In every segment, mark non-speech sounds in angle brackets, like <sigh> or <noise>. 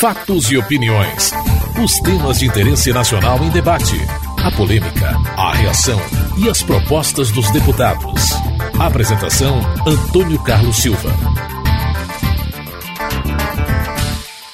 Fatos e opiniões. Os temas de interesse nacional em debate. A polêmica, a reação e as propostas dos deputados. Apresentação: Antônio Carlos Silva.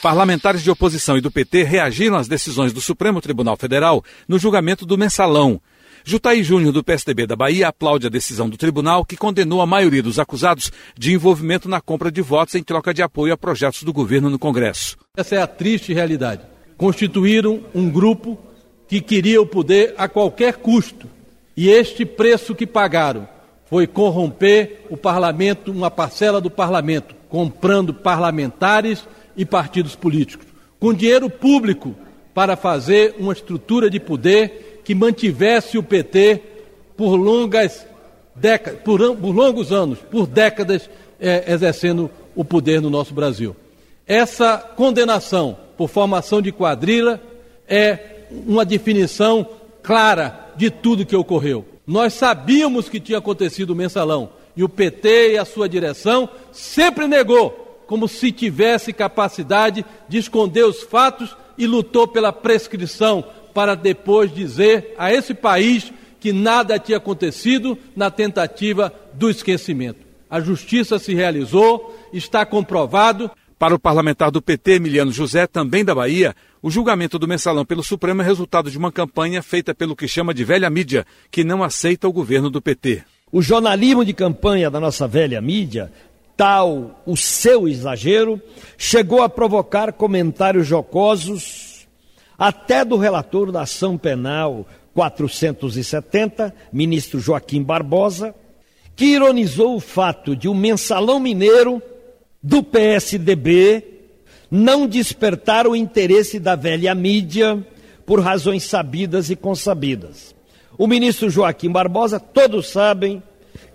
Parlamentares de oposição e do PT reagiram às decisões do Supremo Tribunal Federal no julgamento do mensalão. Jutaí Júnior, do PSDB da Bahia, aplaude a decisão do tribunal que condenou a maioria dos acusados de envolvimento na compra de votos em troca de apoio a projetos do governo no Congresso. Essa é a triste realidade. Constituíram um grupo que queria o poder a qualquer custo. E este preço que pagaram foi corromper o parlamento, uma parcela do parlamento, comprando parlamentares e partidos políticos, com dinheiro público para fazer uma estrutura de poder que mantivesse o PT por longas décadas, por, por longos anos, por décadas, é, exercendo o poder no nosso Brasil. Essa condenação por formação de quadrilha é uma definição clara de tudo que ocorreu. Nós sabíamos que tinha acontecido o mensalão e o PT e a sua direção sempre negou, como se tivesse capacidade de esconder os fatos e lutou pela prescrição para depois dizer a esse país que nada tinha acontecido na tentativa do esquecimento. A justiça se realizou, está comprovado. Para o parlamentar do PT, Emiliano José, também da Bahia, o julgamento do mensalão pelo Supremo é resultado de uma campanha feita pelo que chama de velha mídia, que não aceita o governo do PT. O jornalismo de campanha da nossa velha mídia, tal o seu exagero, chegou a provocar comentários jocosos até do relator da ação penal 470, ministro Joaquim Barbosa, que ironizou o fato de um mensalão mineiro do PSDB não despertar o interesse da velha mídia por razões sabidas e consabidas. O ministro Joaquim Barbosa, todos sabem,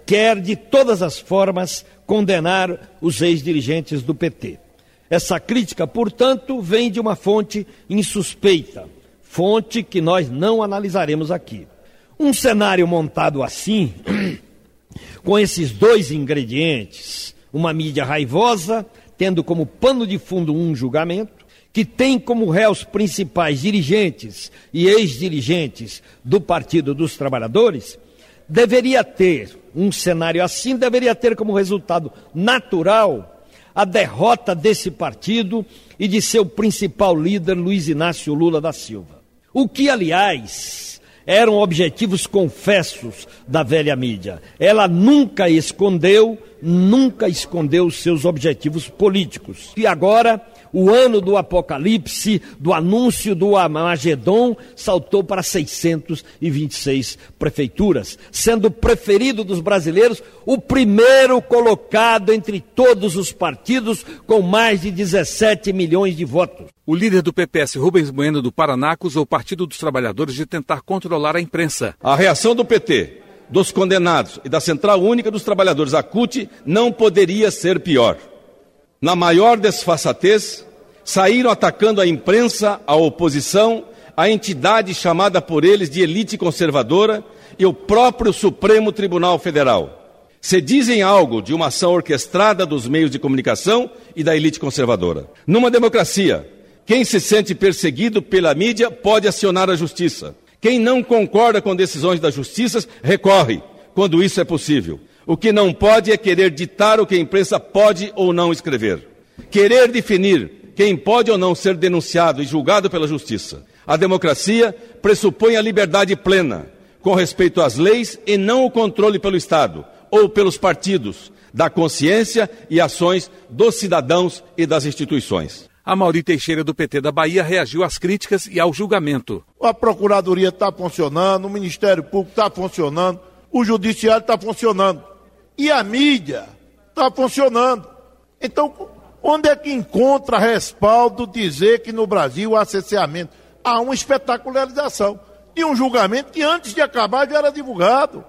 quer de todas as formas condenar os ex-dirigentes do PT. Essa crítica, portanto, vem de uma fonte insuspeita, fonte que nós não analisaremos aqui. Um cenário montado assim, <clears throat> com esses dois ingredientes, uma mídia raivosa, tendo como pano de fundo um julgamento, que tem como réus principais dirigentes e ex-dirigentes do Partido dos Trabalhadores, deveria ter, um cenário assim, deveria ter como resultado natural a derrota desse partido e de seu principal líder, Luiz Inácio Lula da Silva. O que, aliás, eram objetivos confessos da velha mídia. Ela nunca escondeu, nunca escondeu os seus objetivos políticos. E agora o ano do Apocalipse, do anúncio do Amagedon, saltou para 626 prefeituras, sendo preferido dos brasileiros o primeiro colocado entre todos os partidos, com mais de 17 milhões de votos. O líder do PPS, Rubens Bueno, do Paraná, acusou o Partido dos Trabalhadores de tentar controlar a imprensa. A reação do PT, dos condenados e da Central Única dos Trabalhadores, a CUT, não poderia ser pior na maior desfaçatez, saíram atacando a imprensa, a oposição, a entidade chamada por eles de elite conservadora e o próprio Supremo Tribunal Federal. Se dizem algo de uma ação orquestrada dos meios de comunicação e da elite conservadora. Numa democracia, quem se sente perseguido pela mídia pode acionar a justiça. Quem não concorda com decisões da justiça recorre, quando isso é possível. O que não pode é querer ditar o que a imprensa pode ou não escrever. Querer definir quem pode ou não ser denunciado e julgado pela justiça. A democracia pressupõe a liberdade plena, com respeito às leis e não o controle pelo Estado ou pelos partidos, da consciência e ações dos cidadãos e das instituições. A Mauri Teixeira, do PT da Bahia, reagiu às críticas e ao julgamento. A Procuradoria está funcionando, o Ministério Público está funcionando, o Judiciário está funcionando. E a mídia está funcionando. Então, onde é que encontra respaldo dizer que no Brasil há cerceamento? Há uma espetacularização de um julgamento que antes de acabar já era divulgado.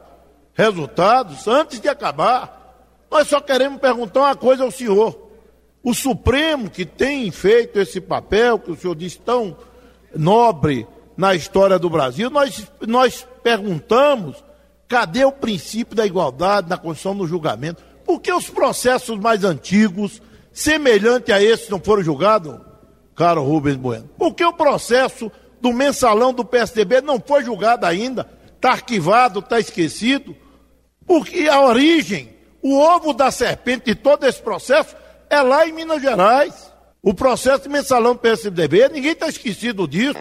Resultados antes de acabar. Nós só queremos perguntar uma coisa ao senhor. O Supremo, que tem feito esse papel, que o senhor disse tão nobre na história do Brasil, nós, nós perguntamos Cadê o princípio da igualdade na condição do julgamento? Por que os processos mais antigos, semelhantes a esses, não foram julgados? caro Rubens Bueno. Porque o processo do mensalão do PSDB não foi julgado ainda, está arquivado, está esquecido. Porque a origem, o ovo da serpente de todo esse processo é lá em Minas Gerais. O processo de mensalão do PSDB, ninguém está esquecido disso.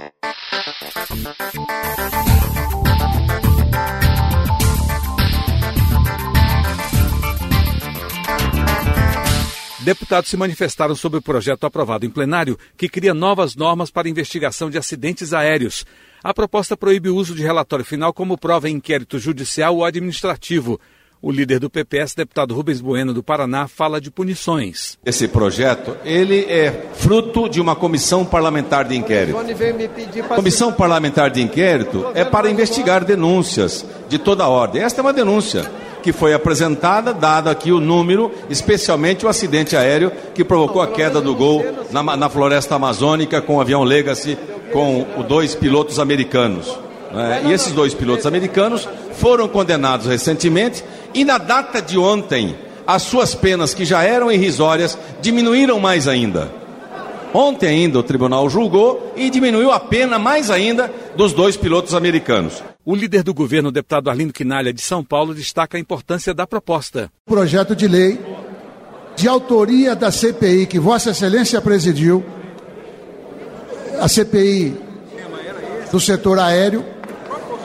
Deputados se manifestaram sobre o projeto aprovado em plenário que cria novas normas para investigação de acidentes aéreos. A proposta proíbe o uso de relatório final como prova em inquérito judicial ou administrativo. O líder do PPS, deputado Rubens Bueno do Paraná, fala de punições. Esse projeto, ele é fruto de uma comissão parlamentar de inquérito. Comissão parlamentar de inquérito é para investigar denúncias de toda ordem. Esta é uma denúncia que foi apresentada, dado aqui o número, especialmente o acidente aéreo que provocou a queda do gol na, na floresta amazônica com o avião Legacy com os dois pilotos americanos. Né? E esses dois pilotos americanos foram condenados recentemente e na data de ontem as suas penas, que já eram irrisórias, diminuíram mais ainda. Ontem ainda o tribunal julgou e diminuiu a pena mais ainda dos dois pilotos americanos. O líder do governo, o deputado Arlindo Quinalha, de São Paulo, destaca a importância da proposta. Projeto de lei de autoria da CPI que Vossa Excelência presidiu, a CPI do setor aéreo,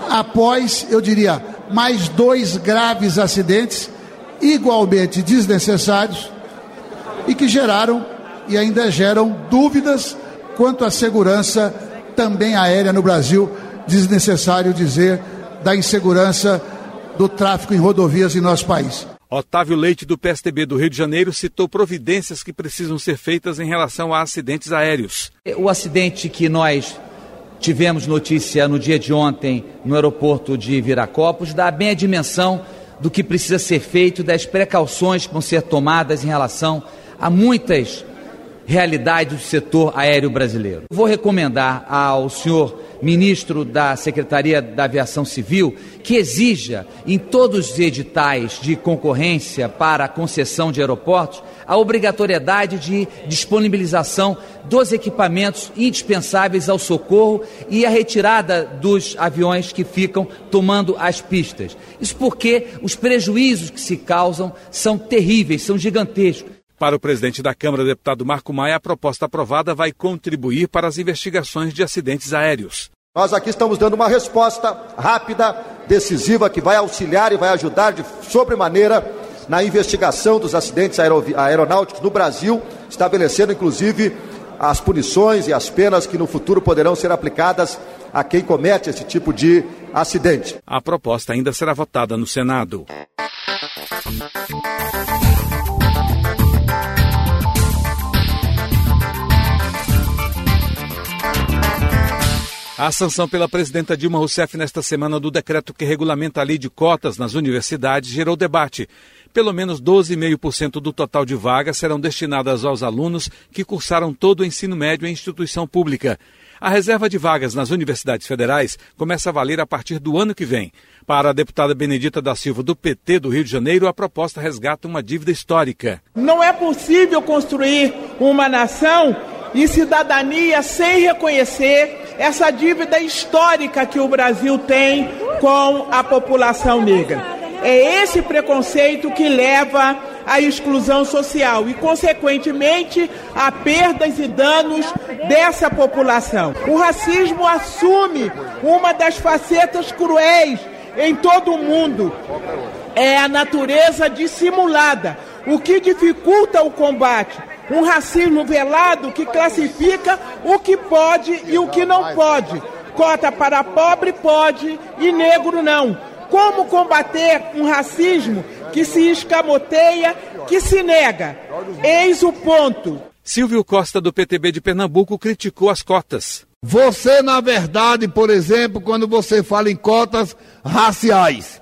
após, eu diria, mais dois graves acidentes igualmente desnecessários e que geraram e ainda geram dúvidas quanto à segurança também aérea no Brasil desnecessário dizer da insegurança do tráfico em rodovias em nosso país. Otávio Leite, do PSDB do Rio de Janeiro, citou providências que precisam ser feitas em relação a acidentes aéreos. O acidente que nós tivemos notícia no dia de ontem no aeroporto de Viracopos dá bem a dimensão do que precisa ser feito, das precauções que vão ser tomadas em relação a muitas realidades do setor aéreo brasileiro. Vou recomendar ao senhor ministro da Secretaria da Aviação Civil, que exija em todos os editais de concorrência para concessão de aeroportos a obrigatoriedade de disponibilização dos equipamentos indispensáveis ao socorro e a retirada dos aviões que ficam tomando as pistas. Isso porque os prejuízos que se causam são terríveis, são gigantescos. Para o presidente da Câmara, deputado Marco Maia, a proposta aprovada vai contribuir para as investigações de acidentes aéreos. Nós aqui estamos dando uma resposta rápida, decisiva, que vai auxiliar e vai ajudar de sobremaneira na investigação dos acidentes aeronáuticos no Brasil, estabelecendo inclusive as punições e as penas que no futuro poderão ser aplicadas a quem comete esse tipo de acidente. A proposta ainda será votada no Senado. A sanção pela presidenta Dilma Rousseff nesta semana do decreto que regulamenta a lei de cotas nas universidades gerou debate. Pelo menos 12,5% do total de vagas serão destinadas aos alunos que cursaram todo o ensino médio em instituição pública. A reserva de vagas nas universidades federais começa a valer a partir do ano que vem. Para a deputada Benedita da Silva, do PT do Rio de Janeiro, a proposta resgata uma dívida histórica. Não é possível construir uma nação e cidadania sem reconhecer essa dívida histórica que o Brasil tem com a população negra. É esse preconceito que leva à exclusão social e, consequentemente, a perdas e danos dessa população. O racismo assume uma das facetas cruéis em todo o mundo. É a natureza dissimulada, o que dificulta o combate um racismo velado que classifica o que pode e o que não pode. Cota para pobre pode e negro não. Como combater um racismo que se escamoteia, que se nega? Eis o ponto. Silvio Costa, do PTB de Pernambuco, criticou as cotas. Você, na verdade, por exemplo, quando você fala em cotas raciais,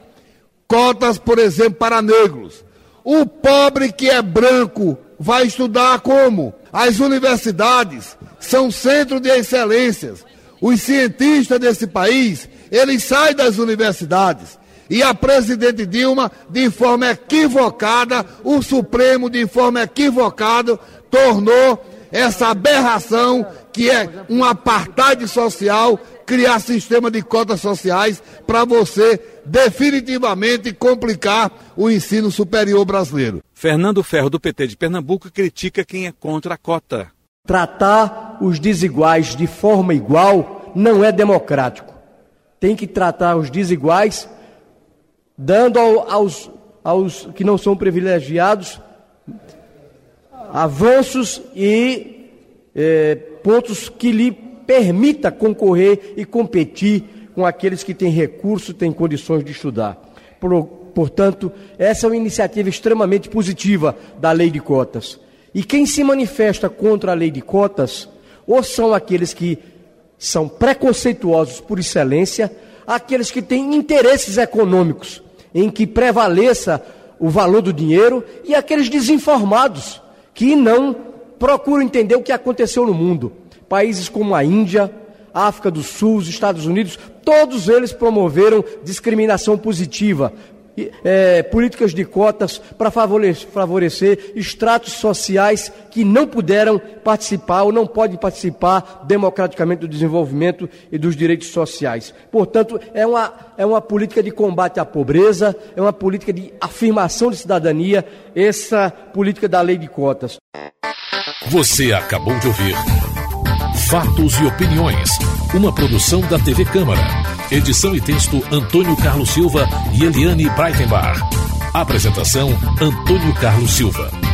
cotas, por exemplo, para negros, o pobre que é branco vai estudar como? As universidades são centro de excelências. Os cientistas desse país, eles saem das universidades. E a presidente Dilma, de forma equivocada, o Supremo, de forma equivocada, tornou essa aberração que é um apartheid social, criar sistema de cotas sociais para você definitivamente complicar o ensino superior brasileiro. Fernando Ferro, do PT de Pernambuco, critica quem é contra a cota. Tratar os desiguais de forma igual não é democrático. Tem que tratar os desiguais dando aos, aos que não são privilegiados avanços e eh, pontos que lhe permita concorrer e competir com aqueles que têm recurso, têm condições de estudar. Por, portanto, essa é uma iniciativa extremamente positiva da lei de cotas. E quem se manifesta contra a lei de cotas, ou são aqueles que são preconceituosos por excelência, aqueles que têm interesses econômicos em que prevaleça o valor do dinheiro, e aqueles desinformados que não procuram entender o que aconteceu no mundo. Países como a Índia, África do Sul, os Estados Unidos, todos eles promoveram discriminação positiva, é, políticas de cotas para favorecer, favorecer estratos sociais que não puderam participar ou não podem participar democraticamente do desenvolvimento e dos direitos sociais. Portanto, é uma, é uma política de combate à pobreza, é uma política de afirmação de cidadania, essa política da lei de cotas. Você acabou de ouvir Fatos e Opiniões, uma produção da TV Câmara. Edição e texto Antônio Carlos Silva e Eliane Breitenbach. Apresentação Antônio Carlos Silva.